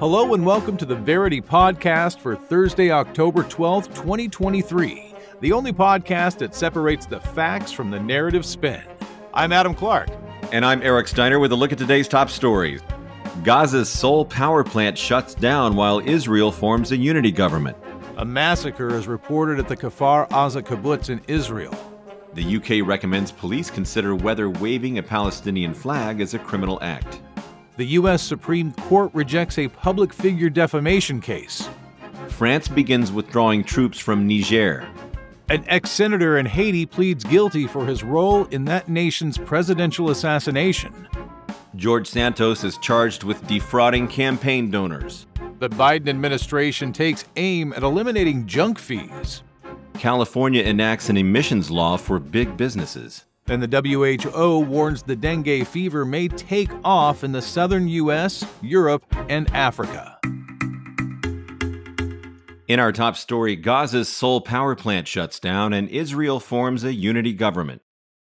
Hello and welcome to the Verity Podcast for Thursday, October 12th, 2023, the only podcast that separates the facts from the narrative spin. I'm Adam Clark. And I'm Eric Steiner with a look at today's top stories. Gaza's sole power plant shuts down while Israel forms a unity government. A massacre is reported at the Kfar Aza kibbutz in Israel. The UK recommends police consider whether waving a Palestinian flag is a criminal act the U.S. Supreme Court rejects a public figure defamation case. France begins withdrawing troops from Niger. An ex senator in Haiti pleads guilty for his role in that nation's presidential assassination. George Santos is charged with defrauding campaign donors. The Biden administration takes aim at eliminating junk fees. California enacts an emissions law for big businesses. And the WHO warns the dengue fever may take off in the southern U.S., Europe, and Africa. In our top story, Gaza's sole power plant shuts down and Israel forms a unity government.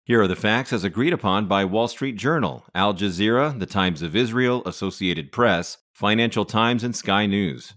Here are the facts as agreed upon by Wall Street Journal, Al Jazeera, The Times of Israel, Associated Press, Financial Times, and Sky News.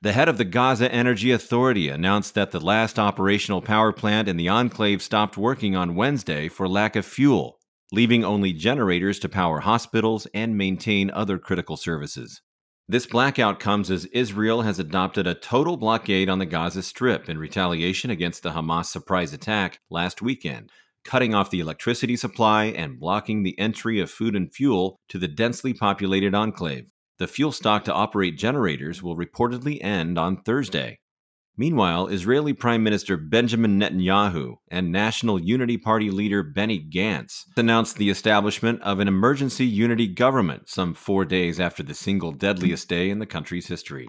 The head of the Gaza Energy Authority announced that the last operational power plant in the enclave stopped working on Wednesday for lack of fuel, leaving only generators to power hospitals and maintain other critical services. This blackout comes as Israel has adopted a total blockade on the Gaza Strip in retaliation against the Hamas surprise attack last weekend, cutting off the electricity supply and blocking the entry of food and fuel to the densely populated enclave. The fuel stock to operate generators will reportedly end on Thursday. Meanwhile, Israeli Prime Minister Benjamin Netanyahu and National Unity Party leader Benny Gantz announced the establishment of an emergency unity government some four days after the single deadliest day in the country's history.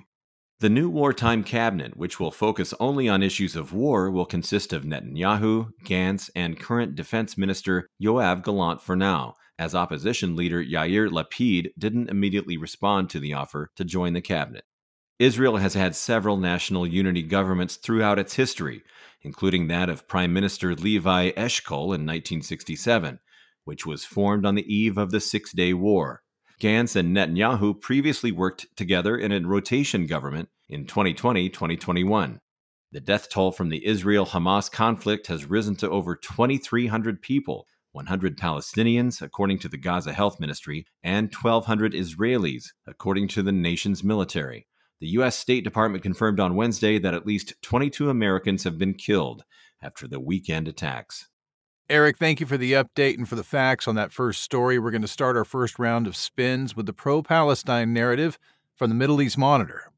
The new wartime cabinet, which will focus only on issues of war, will consist of Netanyahu, Gantz, and current Defense Minister Yoav Gallant for now, as opposition leader Yair Lapid didn't immediately respond to the offer to join the cabinet. Israel has had several national unity governments throughout its history, including that of Prime Minister Levi Eshkol in 1967, which was formed on the eve of the Six Day War. Gantz and Netanyahu previously worked together in a rotation government in 2020 2021. The death toll from the Israel Hamas conflict has risen to over 2,300 people 100 Palestinians, according to the Gaza Health Ministry, and 1,200 Israelis, according to the nation's military. The U.S. State Department confirmed on Wednesday that at least 22 Americans have been killed after the weekend attacks. Eric, thank you for the update and for the facts on that first story. We're going to start our first round of spins with the pro Palestine narrative from the Middle East Monitor.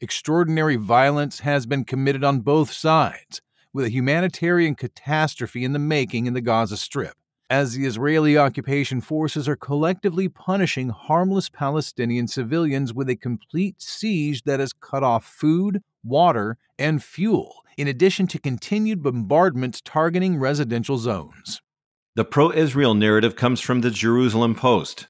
Extraordinary violence has been committed on both sides, with a humanitarian catastrophe in the making in the Gaza Strip as the Israeli occupation forces are collectively punishing harmless Palestinian civilians with a complete siege that has cut off food, water, and fuel, in addition to continued bombardments targeting residential zones. The pro Israel narrative comes from the Jerusalem Post.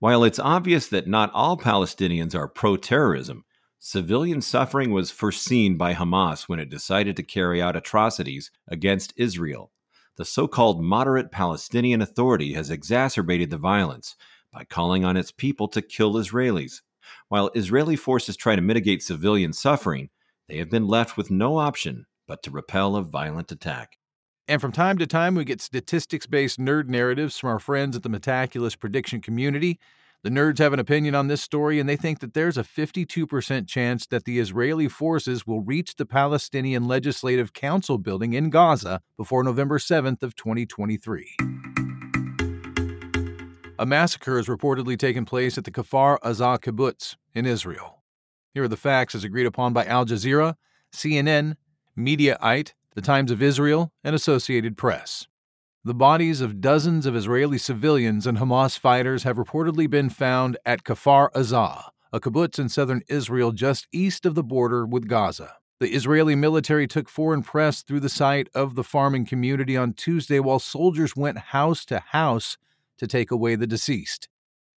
While it's obvious that not all Palestinians are pro terrorism, civilian suffering was foreseen by Hamas when it decided to carry out atrocities against Israel the so called moderate Palestinian Authority has exacerbated the violence by calling on its people to kill Israelis. While Israeli forces try to mitigate civilian suffering, they have been left with no option but to repel a violent attack. And from time to time, we get statistics based nerd narratives from our friends at the Metaculus prediction community. The nerds have an opinion on this story, and they think that there's a 52% chance that the Israeli forces will reach the Palestinian Legislative Council building in Gaza before November 7th of 2023. A massacre has reportedly taken place at the Kfar Aza kibbutz in Israel. Here are the facts as agreed upon by Al Jazeera, CNN, Mediaite, The Times of Israel, and Associated Press. The bodies of dozens of Israeli civilians and Hamas fighters have reportedly been found at Kfar Aza, a kibbutz in southern Israel just east of the border with Gaza. The Israeli military took foreign press through the site of the farming community on Tuesday while soldiers went house to house to take away the deceased.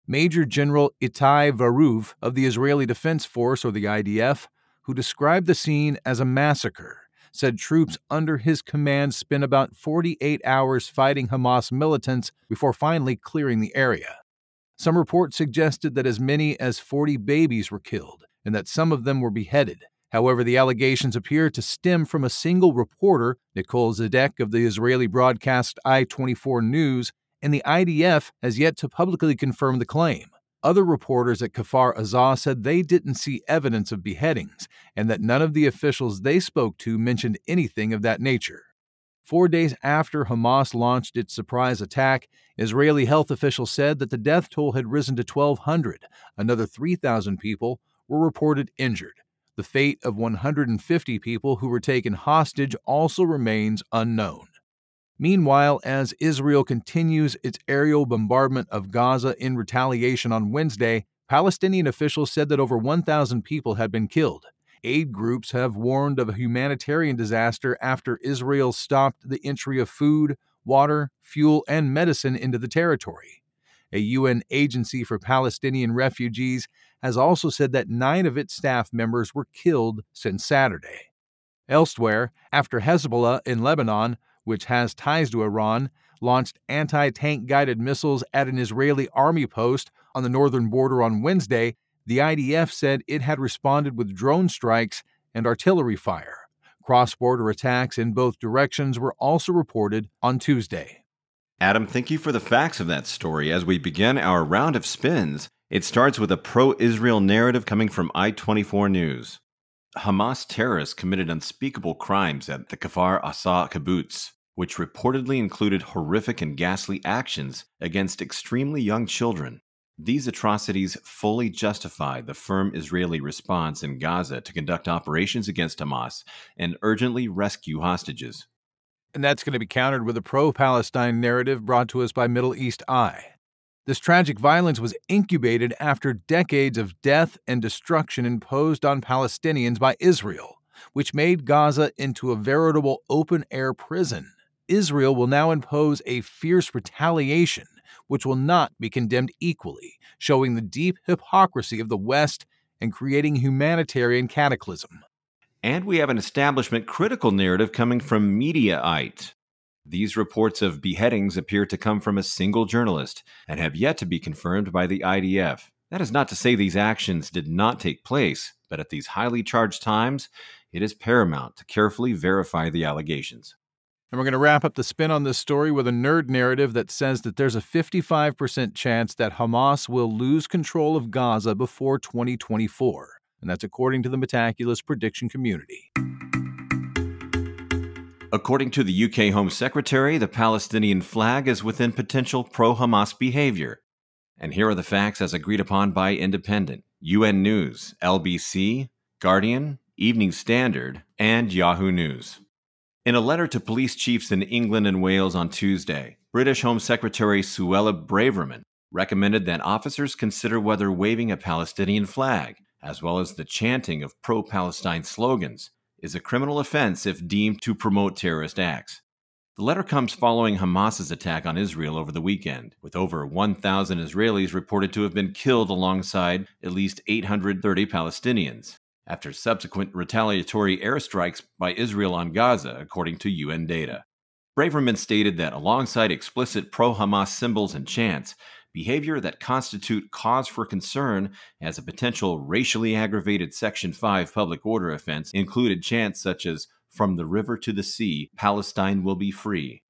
Major General Itai Veruv of the Israeli Defense Force, or the IDF, who described the scene as a massacre, said troops under his command spent about 48 hours fighting Hamas militants before finally clearing the area. Some reports suggested that as many as 40 babies were killed and that some of them were beheaded. However, the allegations appear to stem from a single reporter, Nicole Zedek of the Israeli broadcast I 24 News, and the IDF has yet to publicly confirm the claim. Other reporters at Kfar Aza said they didn't see evidence of beheadings and that none of the officials they spoke to mentioned anything of that nature. Four days after Hamas launched its surprise attack, Israeli health officials said that the death toll had risen to 1,200. Another 3,000 people were reported injured. The fate of 150 people who were taken hostage also remains unknown. Meanwhile, as Israel continues its aerial bombardment of Gaza in retaliation on Wednesday, Palestinian officials said that over 1,000 people had been killed. Aid groups have warned of a humanitarian disaster after Israel stopped the entry of food, water, fuel, and medicine into the territory. A UN agency for Palestinian refugees has also said that nine of its staff members were killed since Saturday. Elsewhere, after Hezbollah in Lebanon which has ties to Iran, launched anti tank guided missiles at an Israeli army post on the northern border on Wednesday, the IDF said it had responded with drone strikes and artillery fire. Cross border attacks in both directions were also reported on Tuesday. Adam, thank you for the facts of that story. As we begin our round of spins, it starts with a pro Israel narrative coming from I 24 News. Hamas terrorists committed unspeakable crimes at the Kfar Aza kibbutz which reportedly included horrific and ghastly actions against extremely young children. These atrocities fully justify the firm Israeli response in Gaza to conduct operations against Hamas and urgently rescue hostages. And that's going to be countered with a pro Palestine narrative brought to us by Middle East Eye. This tragic violence was incubated after decades of death and destruction imposed on Palestinians by Israel, which made Gaza into a veritable open air prison. Israel will now impose a fierce retaliation, which will not be condemned equally, showing the deep hypocrisy of the West and creating humanitarian cataclysm. And we have an establishment critical narrative coming from Mediaite. These reports of beheadings appear to come from a single journalist and have yet to be confirmed by the IDF. That is not to say these actions did not take place, but at these highly charged times, it is paramount to carefully verify the allegations. And we're going to wrap up the spin on this story with a nerd narrative that says that there's a 55% chance that Hamas will lose control of Gaza before 2024. And that's according to the Metaculus prediction community. According to the UK Home Secretary, the Palestinian flag is within potential pro Hamas behavior. And here are the facts as agreed upon by Independent, UN News, LBC, Guardian, Evening Standard, and Yahoo News. In a letter to police chiefs in England and Wales on Tuesday, British Home Secretary Suella Braverman recommended that officers consider whether waving a Palestinian flag, as well as the chanting of pro Palestine slogans, is a criminal offense if deemed to promote terrorist acts. The letter comes following Hamas's attack on Israel over the weekend, with over 1,000 Israelis reported to have been killed alongside at least 830 Palestinians after subsequent retaliatory airstrikes by Israel on Gaza, according to UN data. Braverman stated that alongside explicit pro Hamas symbols and chants, behavior that constitute cause for concern as a potential racially aggravated Section 5 public order offense included chants such as, From the river to the sea, Palestine will be free.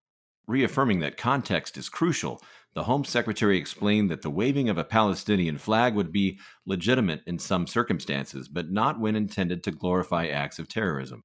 Reaffirming that context is crucial, the Home Secretary explained that the waving of a Palestinian flag would be legitimate in some circumstances, but not when intended to glorify acts of terrorism.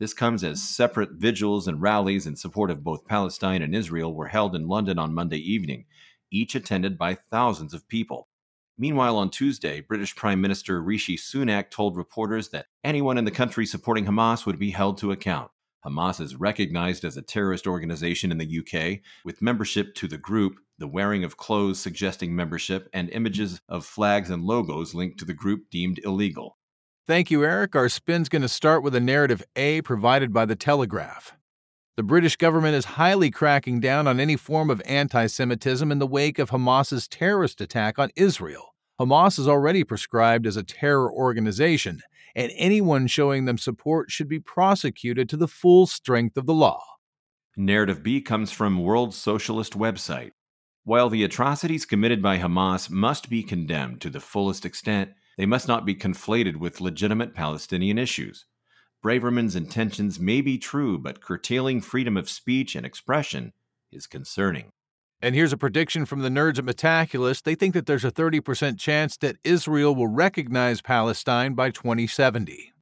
This comes as separate vigils and rallies in support of both Palestine and Israel were held in London on Monday evening, each attended by thousands of people. Meanwhile, on Tuesday, British Prime Minister Rishi Sunak told reporters that anyone in the country supporting Hamas would be held to account. Hamas is recognized as a terrorist organization in the UK, with membership to the group, the wearing of clothes suggesting membership, and images of flags and logos linked to the group deemed illegal. Thank you, Eric. Our spin's going to start with a narrative A provided by The Telegraph. The British government is highly cracking down on any form of anti Semitism in the wake of Hamas's terrorist attack on Israel. Hamas is already prescribed as a terror organization, and anyone showing them support should be prosecuted to the full strength of the law. Narrative B comes from World Socialist website. While the atrocities committed by Hamas must be condemned to the fullest extent, they must not be conflated with legitimate Palestinian issues. Braverman's intentions may be true, but curtailing freedom of speech and expression is concerning. And here's a prediction from the nerds at Metaculus. They think that there's a 30% chance that Israel will recognize Palestine by 2070.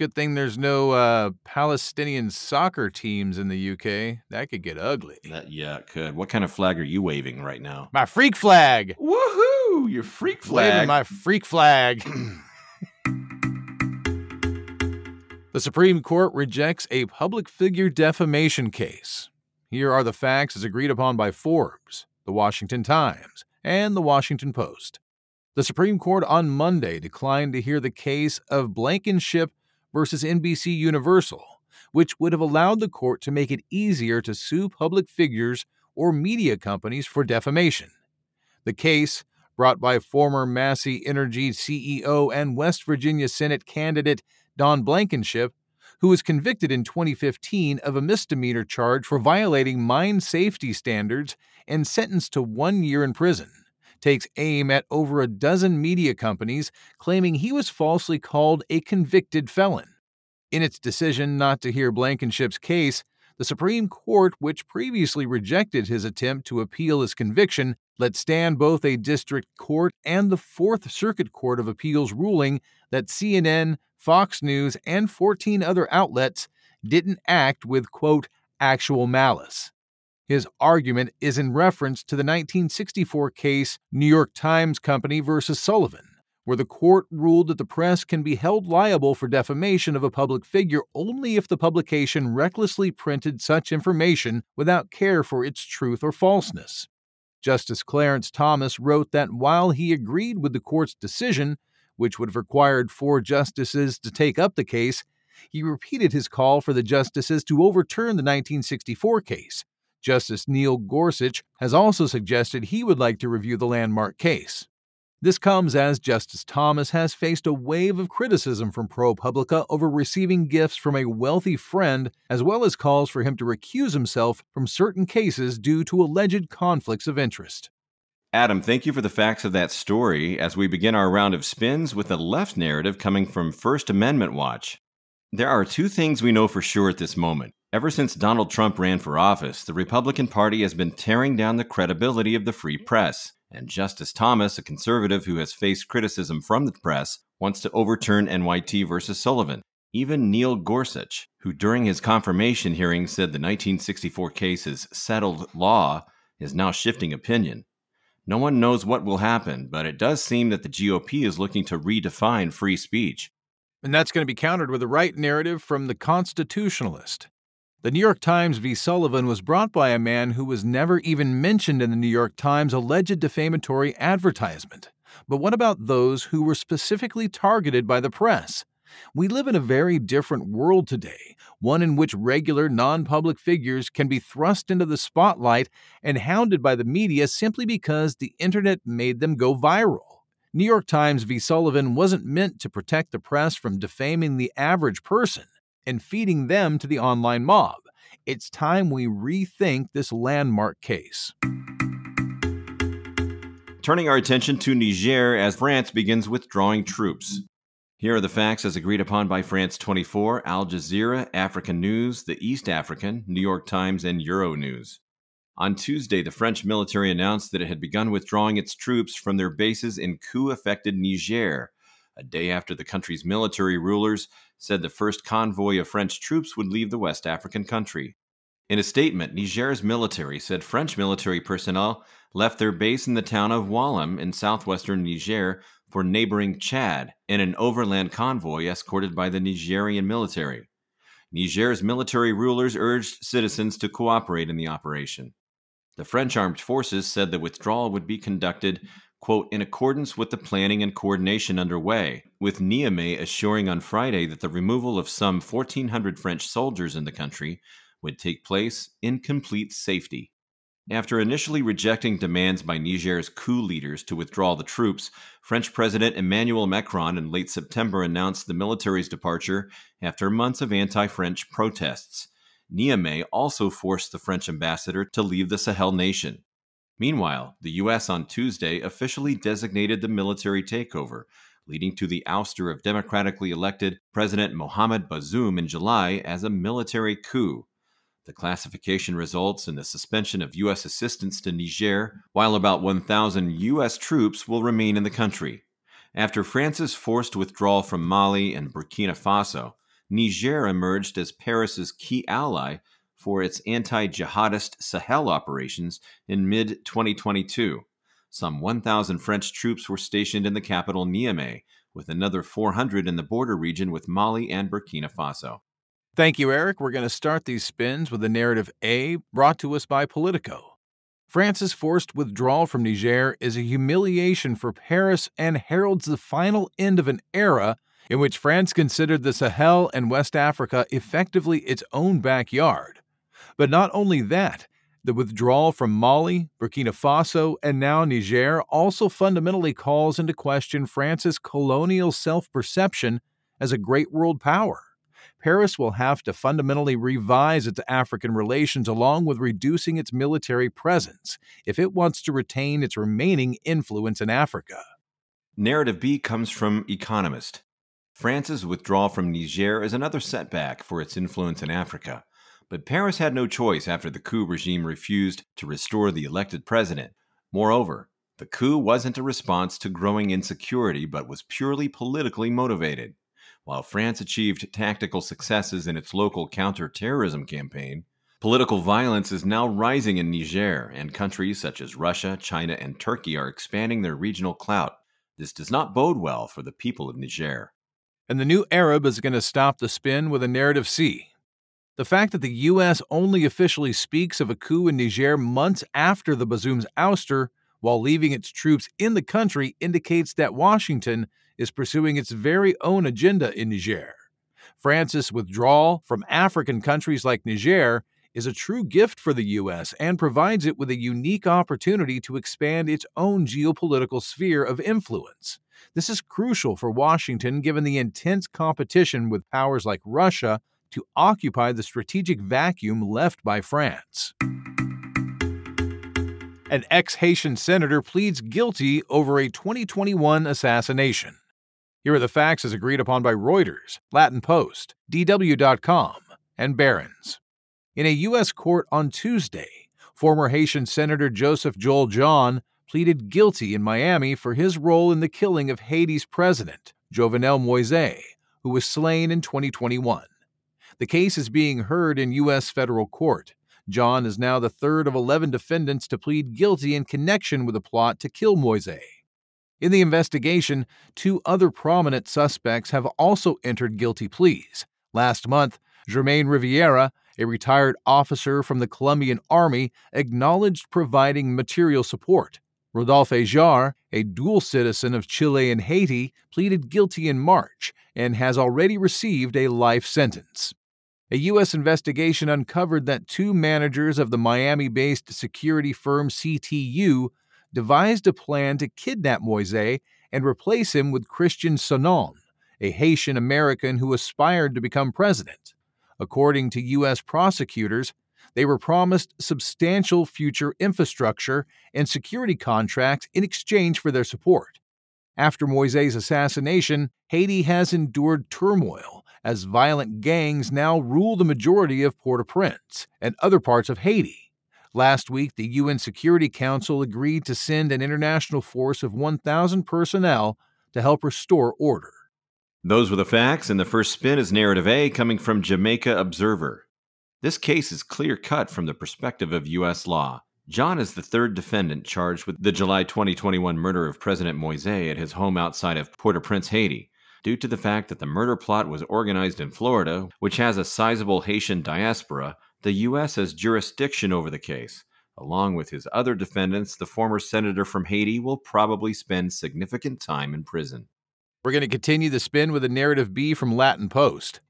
Good thing there's no uh, Palestinian soccer teams in the UK. That could get ugly. That, yeah, it could. What kind of flag are you waving right now? My freak flag. Woohoo! Your freak flag. Waving my freak flag. the Supreme Court rejects a public figure defamation case. Here are the facts as agreed upon by Forbes, the Washington Times, and the Washington Post. The Supreme Court on Monday declined to hear the case of Blankenship versus NBC Universal, which would have allowed the court to make it easier to sue public figures or media companies for defamation. The case, brought by former Massey Energy CEO and West Virginia Senate candidate Don Blankenship, who was convicted in 2015 of a misdemeanor charge for violating mine safety standards and sentenced to one year in prison takes aim at over a dozen media companies claiming he was falsely called a convicted felon. In its decision not to hear Blankenship's case, the Supreme Court, which previously rejected his attempt to appeal his conviction, let stand both a district court and the Fourth Circuit Court of Appeals ruling that CNN, Fox News, and 14 other outlets didn't act with, quote, actual malice. His argument is in reference to the 1964 case New York Times Company versus Sullivan, where the court ruled that the press can be held liable for defamation of a public figure only if the publication recklessly printed such information without care for its truth or falseness. Justice Clarence Thomas wrote that while he agreed with the court's decision, which would have required four justices to take up the case, he repeated his call for the justices to overturn the 1964 case, Justice Neil Gorsuch has also suggested he would like to review the landmark case. This comes as Justice Thomas has faced a wave of criticism from ProPublica over receiving gifts from a wealthy friend, as well as calls for him to recuse himself from certain cases due to alleged conflicts of interest. Adam, thank you for the facts of that story as we begin our round of spins with a left narrative coming from First Amendment Watch. There are two things we know for sure at this moment. Ever since Donald Trump ran for office, the Republican Party has been tearing down the credibility of the free press. And Justice Thomas, a conservative who has faced criticism from the press, wants to overturn NYT versus Sullivan. Even Neil Gorsuch, who during his confirmation hearing said the 1964 case is settled law, is now shifting opinion. No one knows what will happen, but it does seem that the GOP is looking to redefine free speech. And that's going to be countered with a right narrative from the constitutionalist. The New York Times v. Sullivan was brought by a man who was never even mentioned in the New York Times' alleged defamatory advertisement. But what about those who were specifically targeted by the press? We live in a very different world today, one in which regular, non public figures can be thrust into the spotlight and hounded by the media simply because the internet made them go viral. New York Times v. Sullivan wasn't meant to protect the press from defaming the average person and feeding them to the online mob. It's time we rethink this landmark case. Turning our attention to Niger as France begins withdrawing troops. Here are the facts as agreed upon by France 24, Al Jazeera, African News, The East African, New York Times, and Euronews. On Tuesday, the French military announced that it had begun withdrawing its troops from their bases in coup affected Niger, a day after the country's military rulers said the first convoy of French troops would leave the West African country. In a statement, Niger's military said French military personnel left their base in the town of Ouallam in southwestern Niger for neighboring Chad in an overland convoy escorted by the Nigerian military. Niger's military rulers urged citizens to cooperate in the operation. The French armed forces said the withdrawal would be conducted quote, in accordance with the planning and coordination underway, with Niamey assuring on Friday that the removal of some 1,400 French soldiers in the country would take place in complete safety. After initially rejecting demands by Niger's coup leaders to withdraw the troops, French President Emmanuel Macron in late September announced the military's departure after months of anti French protests. Niamey also forced the French ambassador to leave the Sahel nation. Meanwhile, the U.S. on Tuesday officially designated the military takeover, leading to the ouster of democratically elected President Mohamed Bazoum in July as a military coup. The classification results in the suspension of U.S. assistance to Niger, while about 1,000 U.S. troops will remain in the country. After France's forced withdrawal from Mali and Burkina Faso, Niger emerged as Paris's key ally for its anti jihadist Sahel operations in mid 2022. Some 1,000 French troops were stationed in the capital Niamey, with another 400 in the border region with Mali and Burkina Faso. Thank you, Eric. We're going to start these spins with the narrative A brought to us by Politico. France's forced withdrawal from Niger is a humiliation for Paris and heralds the final end of an era in which France considered the Sahel and West Africa effectively its own backyard. But not only that, the withdrawal from Mali, Burkina Faso, and now Niger also fundamentally calls into question France's colonial self perception as a great world power. Paris will have to fundamentally revise its African relations along with reducing its military presence if it wants to retain its remaining influence in Africa. Narrative B comes from Economist. France's withdrawal from Niger is another setback for its influence in Africa. But Paris had no choice after the coup regime refused to restore the elected president. Moreover, the coup wasn't a response to growing insecurity but was purely politically motivated. While France achieved tactical successes in its local counterterrorism campaign, political violence is now rising in Niger, and countries such as Russia, China, and Turkey are expanding their regional clout. This does not bode well for the people of Niger. And the new Arab is going to stop the spin with a narrative C. The fact that the U.S. only officially speaks of a coup in Niger months after the Bazoum's ouster while leaving its troops in the country indicates that Washington is pursuing its very own agenda in Niger. France's withdrawal from African countries like Niger is a true gift for the U.S. and provides it with a unique opportunity to expand its own geopolitical sphere of influence. This is crucial for Washington given the intense competition with powers like Russia to occupy the strategic vacuum left by France. An ex Haitian senator pleads guilty over a 2021 assassination. Here are the facts as agreed upon by Reuters, Latin Post, DW.com, and Barron's. In a U.S. court on Tuesday, former Haitian Senator Joseph Joel John pleaded guilty in Miami for his role in the killing of Haiti's president, Jovenel Moise, who was slain in 2021. The case is being heard in U.S. federal court. John is now the third of 11 defendants to plead guilty in connection with a plot to kill Moise. In the investigation, two other prominent suspects have also entered guilty pleas. Last month, Germain Rivera, a retired officer from the Colombian Army, acknowledged providing material support. Rodolphe Jaar, a dual citizen of Chile and Haiti, pleaded guilty in March and has already received a life sentence. A U.S. investigation uncovered that two managers of the Miami based security firm CTU devised a plan to kidnap Moise and replace him with Christian Sanon, a Haitian American who aspired to become president. According to U.S. prosecutors, they were promised substantial future infrastructure and security contracts in exchange for their support. After Moise's assassination, Haiti has endured turmoil as violent gangs now rule the majority of Port au Prince and other parts of Haiti. Last week, the UN Security Council agreed to send an international force of 1,000 personnel to help restore order. Those were the facts, and the first spin is narrative A coming from Jamaica Observer. This case is clear cut from the perspective of U.S. law. John is the third defendant charged with the July 2021 murder of President Moise at his home outside of Port au Prince, Haiti. Due to the fact that the murder plot was organized in Florida, which has a sizable Haitian diaspora, the U.S. has jurisdiction over the case. Along with his other defendants, the former senator from Haiti will probably spend significant time in prison. We're going to continue the spin with a narrative B from Latin Post.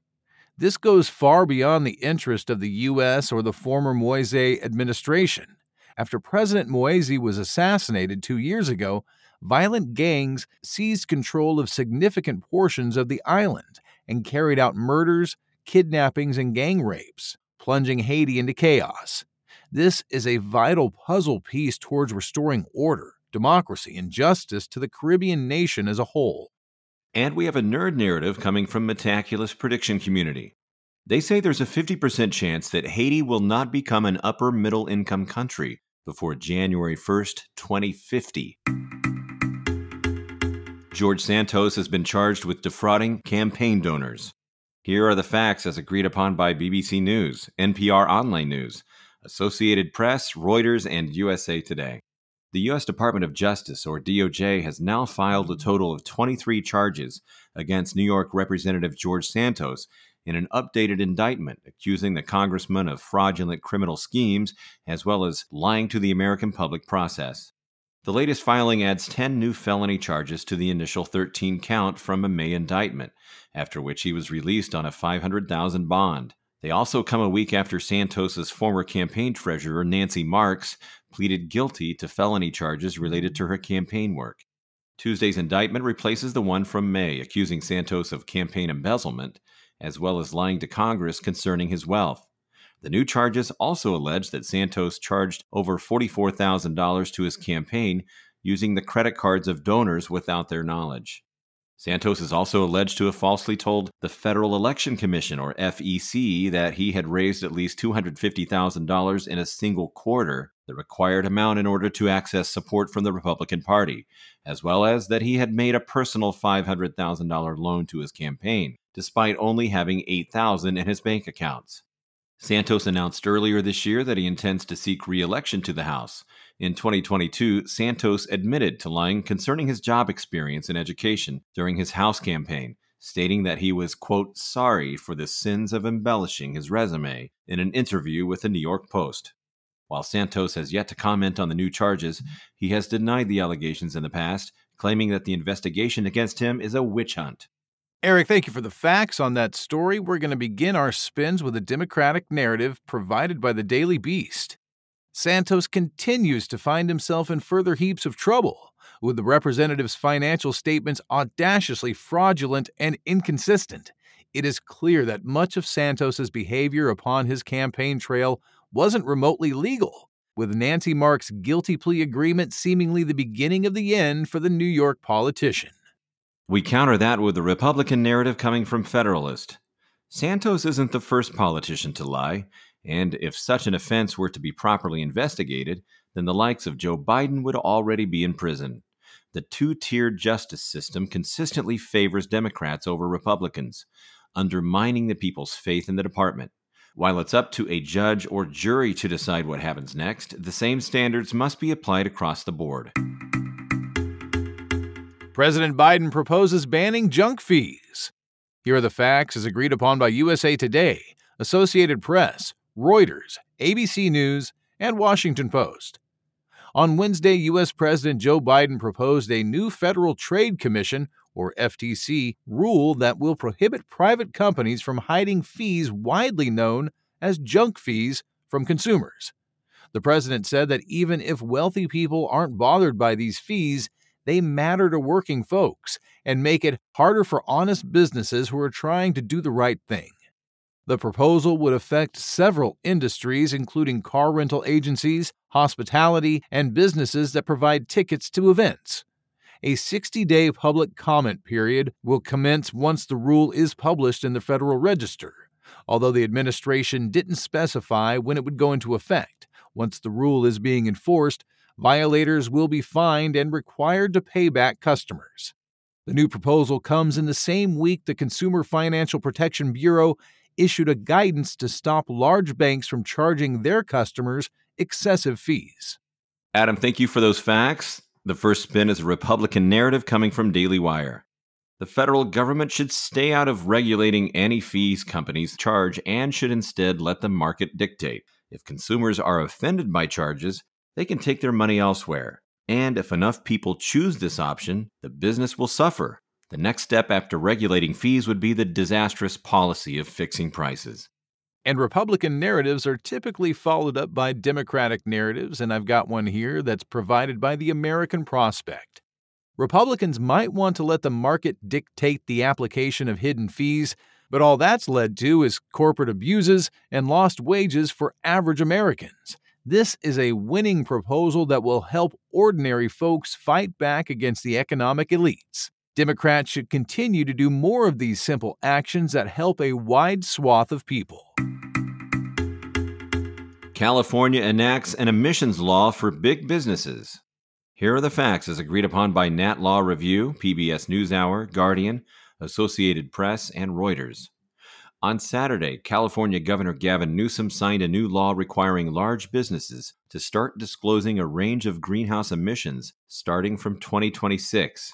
This goes far beyond the interest of the U.S. or the former Moise administration, After President Moise was assassinated two years ago, violent gangs seized control of significant portions of the island and carried out murders, kidnappings, and gang rapes, plunging Haiti into chaos. This is a vital puzzle piece towards restoring order, democracy, and justice to the Caribbean nation as a whole. And we have a nerd narrative coming from Metaculus Prediction Community. They say there's a 50% chance that Haiti will not become an upper middle income country before January 1st, 2050. George Santos has been charged with defrauding campaign donors. Here are the facts as agreed upon by BBC News, NPR Online News, Associated Press, Reuters, and USA Today. The U.S. Department of Justice, or DOJ, has now filed a total of 23 charges against New York Representative George Santos in an updated indictment accusing the congressman of fraudulent criminal schemes as well as lying to the American public process. The latest filing adds 10 new felony charges to the initial 13 count from a May indictment, after which he was released on a 500,000 bond. They also come a week after Santos's former campaign treasurer Nancy Marks pleaded guilty to felony charges related to her campaign work. Tuesday's indictment replaces the one from May accusing Santos of campaign embezzlement as well as lying to Congress concerning his wealth. The new charges also allege that Santos charged over $44,000 to his campaign using the credit cards of donors without their knowledge. Santos is also alleged to have falsely told the Federal Election Commission, or FEC, that he had raised at least $250,000 in a single quarter, the required amount in order to access support from the Republican Party, as well as that he had made a personal $500,000 loan to his campaign, despite only having 8,000 in his bank accounts. Santos announced earlier this year that he intends to seek re election to the House. In 2022, Santos admitted to lying concerning his job experience in education during his House campaign, stating that he was, quote, sorry for the sins of embellishing his resume in an interview with the New York Post. While Santos has yet to comment on the new charges, he has denied the allegations in the past, claiming that the investigation against him is a witch hunt. Eric, thank you for the facts on that story. We're going to begin our spins with a Democratic narrative provided by the Daily Beast. Santos continues to find himself in further heaps of trouble, with the representative's financial statements audaciously fraudulent and inconsistent. It is clear that much of Santos's behavior upon his campaign trail wasn't remotely legal, with Nancy Marks' guilty plea agreement seemingly the beginning of the end for the New York politician. We counter that with the Republican narrative coming from Federalist. Santos isn't the first politician to lie, and if such an offense were to be properly investigated, then the likes of Joe Biden would already be in prison. The two tiered justice system consistently favors Democrats over Republicans, undermining the people's faith in the department. While it's up to a judge or jury to decide what happens next, the same standards must be applied across the board. President Biden proposes banning junk fees. Here are the facts as agreed upon by USA Today, Associated Press, Reuters, ABC News, and Washington Post. On Wednesday, U.S. President Joe Biden proposed a new Federal Trade Commission, or FTC, rule that will prohibit private companies from hiding fees widely known as junk fees from consumers. The president said that even if wealthy people aren't bothered by these fees, they matter to working folks and make it harder for honest businesses who are trying to do the right thing. The proposal would affect several industries, including car rental agencies, hospitality, and businesses that provide tickets to events. A 60 day public comment period will commence once the rule is published in the Federal Register, although the administration didn't specify when it would go into effect. Once the rule is being enforced, violators will be fined and required to pay back customers. The new proposal comes in the same week the Consumer Financial Protection Bureau issued a guidance to stop large banks from charging their customers excessive fees. Adam, thank you for those facts. The first spin is a Republican narrative coming from Daily Wire. The federal government should stay out of regulating any fees companies charge and should instead let the market dictate. If consumers are offended by charges, they can take their money elsewhere. And if enough people choose this option, the business will suffer. The next step after regulating fees would be the disastrous policy of fixing prices. And Republican narratives are typically followed up by Democratic narratives, and I've got one here that's provided by the American Prospect. Republicans might want to let the market dictate the application of hidden fees, but all that's led to is corporate abuses and lost wages for average Americans. This is a winning proposal that will help ordinary folks fight back against the economic elites. Democrats should continue to do more of these simple actions that help a wide swath of people. California enacts an emissions law for big businesses. Here are the facts as agreed upon by Nat Law Review, PBS NewsHour, Guardian, Associated Press, and Reuters. On Saturday, California Governor Gavin Newsom signed a new law requiring large businesses to start disclosing a range of greenhouse emissions starting from 2026.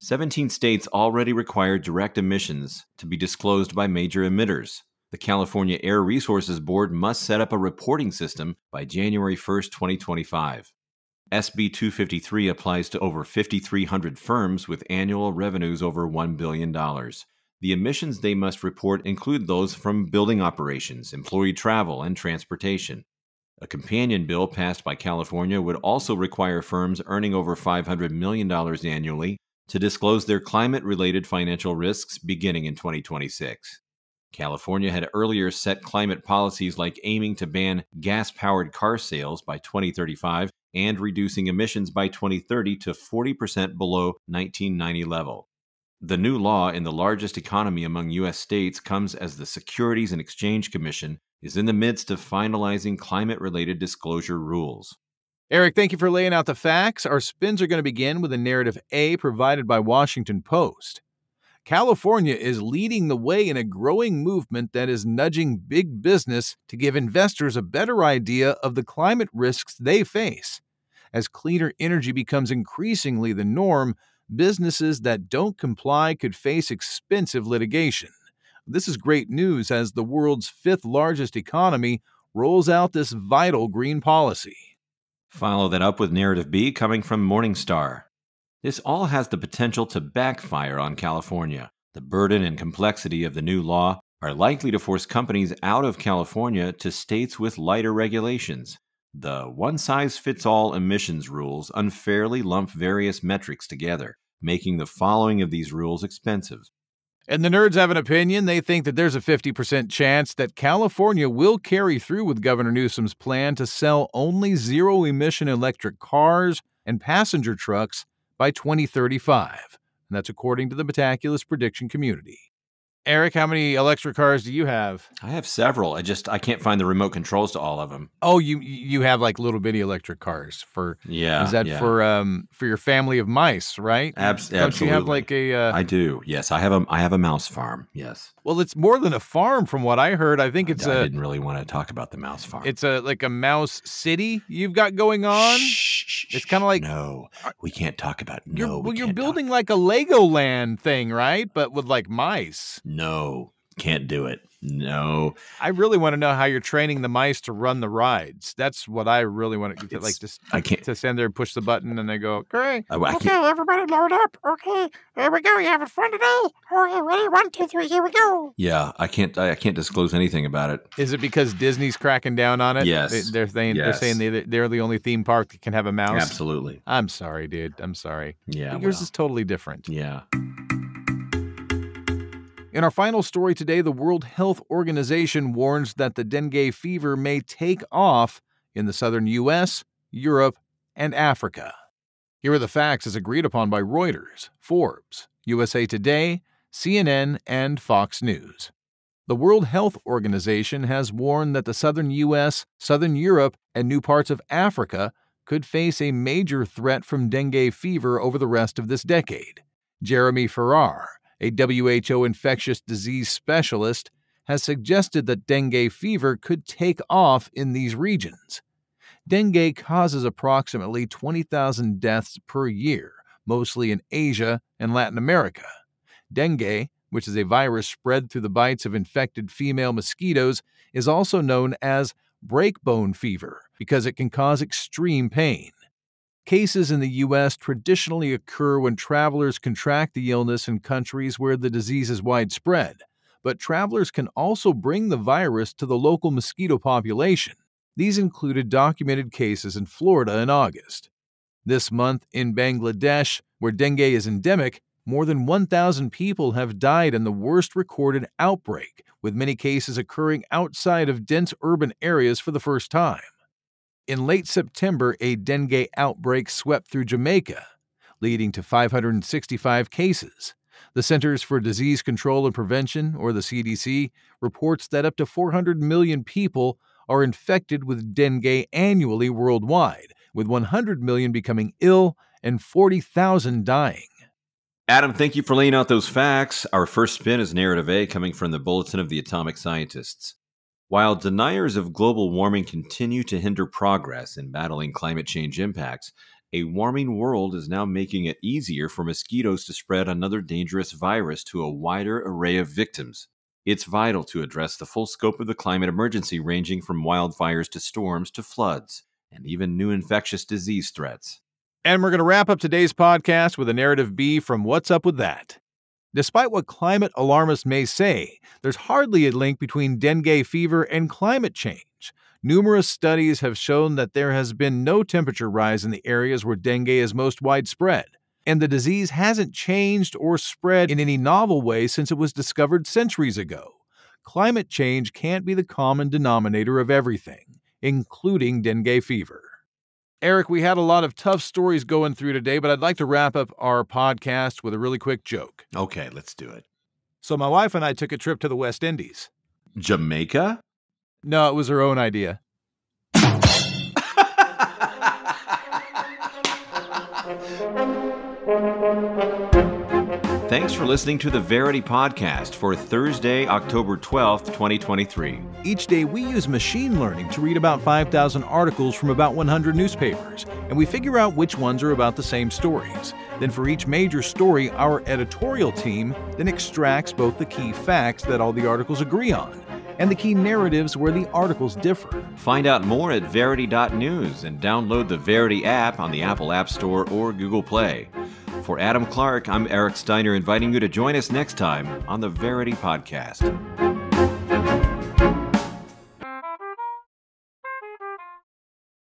17 states already require direct emissions to be disclosed by major emitters. The California Air Resources Board must set up a reporting system by January 1, 2025. SB 253 applies to over 5,300 firms with annual revenues over $1 billion. The emissions they must report include those from building operations, employee travel, and transportation. A companion bill passed by California would also require firms earning over $500 million annually to disclose their climate related financial risks beginning in 2026. California had earlier set climate policies like aiming to ban gas powered car sales by 2035 and reducing emissions by 2030 to 40% below 1990 level. The new law in the largest economy among U.S. states comes as the Securities and Exchange Commission is in the midst of finalizing climate related disclosure rules. Eric, thank you for laying out the facts. Our spins are going to begin with a narrative A provided by Washington Post. California is leading the way in a growing movement that is nudging big business to give investors a better idea of the climate risks they face. As cleaner energy becomes increasingly the norm, businesses that don't comply could face expensive litigation. This is great news as the world's fifth largest economy rolls out this vital green policy. Follow that up with Narrative B coming from Morningstar. This all has the potential to backfire on California. The burden and complexity of the new law are likely to force companies out of California to states with lighter regulations. The one size fits all emissions rules unfairly lump various metrics together, making the following of these rules expensive. And the nerds have an opinion. They think that there's a 50% chance that California will carry through with Governor Newsom's plan to sell only zero emission electric cars and passenger trucks by 2035. And that's according to the Metaculus prediction community. Eric, how many electric cars do you have? I have several. I just I can't find the remote controls to all of them. Oh, you you have like little bitty electric cars for yeah. Is that yeah. for um for your family of mice, right? Abs- Don't absolutely. you have like a? Uh, I do. Yes, I have a I have a mouse farm. Yes. Well, it's more than a farm, from what I heard. I think it's I a didn't really want to talk about the mouse farm. it's a like a mouse city you've got going on. Shh, It's kinda like- no, we can't talk about You're, no. we well, you're can't talk- building like a Legoland thing, right? But with like mice. No, can't do it. No, I really want to know how you're training the mice to run the rides. That's what I really want to It's- like just I can't. to stand there and push the button and they go, great. I, I Okay, can't. everybody load up. Okay, here we go. You having fun today? Okay, ready? One, two, three, here we go. Yeah, I can't. I, I can't disclose anything about it. Is it because Disney's cracking down on it? Yes. They, they're saying Yes. they're saying they, they're the only theme park that can have a mouse. Absolutely. I'm sorry, dude. I'm sorry. Yeah. Yours well, is totally different. yeah. In our final story today, the World Health Organization warns that the dengue fever may take off in the southern U.S., Europe, and Africa. Here are the facts as agreed upon by Reuters, Forbes, USA Today, CNN, and Fox News. The World Health Organization has warned that the southern U.S., southern Europe, and new parts of Africa could face a major threat from dengue fever over the rest of this decade. Jeremy Farrar, a WHO infectious disease specialist, has suggested that dengue fever could take off in these regions. Dengue causes approximately 20,000 deaths per year, mostly in Asia and Latin America. Dengue, which is a virus spread through the bites of infected female mosquitoes, is also known as breakbone fever because it can cause extreme pain. Cases in the U.S. traditionally occur when travelers contract the illness in countries where the disease is widespread, but travelers can also bring the virus to the local mosquito population. These included documented cases in Florida in August. This month in Bangladesh, where dengue is endemic, more than 1,000 people have died in the worst recorded outbreak, with many cases occurring outside of dense urban areas for the first time. In late September, a dengue outbreak swept through Jamaica, leading to 565 cases. The Centers for Disease Control and Prevention, or the CDC, reports that up to 400 million people are infected with dengue annually worldwide, with 100 million becoming ill and 40,000 dying. Adam, thank you for laying out those facts. Our first spin is narrative A coming from the Bulletin of the Atomic Scientists. While deniers of global warming continue to hinder progress in battling climate change impacts, a warming world is now making it easier for mosquitoes to spread another dangerous virus to a wider array of victims. It's vital to address the full scope of the climate emergency, ranging from wildfires to storms to floods, and even new infectious disease threats. And we're going to wrap up today's podcast with a narrative B from Watts Up With That. Despite what climate alarmists may say, there's hardly a link between dengue fever and climate change. Numerous studies have shown that there has been no temperature rise in the areas where dengue is most widespread, and the disease hasn't changed or spread in any novel way since it was discovered centuries ago. Climate change can't be the common denominator of everything, including dengue fever. Eric, we had a lot of tough stories going through today, but I'd like to wrap up our podcast with a really quick joke. Okay, let's do it. So, my wife and I took a trip to the West Indies. Jamaica? No, it was her own idea. Thanks for listening to the Verity Podcast for Thursday, October 12th, 2023. Each day, we use machine learning to read about 5,000 articles from about 100 newspapers, and we figure out which ones are about the same stories. Then, for each major story, our editorial team then extracts both the key facts that all the articles agree on and the key narratives where the articles differ. Find out more at Verity.news and download the Verity app on the Apple App Store or Google Play. For Adam Clark, I'm Eric Steiner, inviting you to join us next time on the Verity Podcast.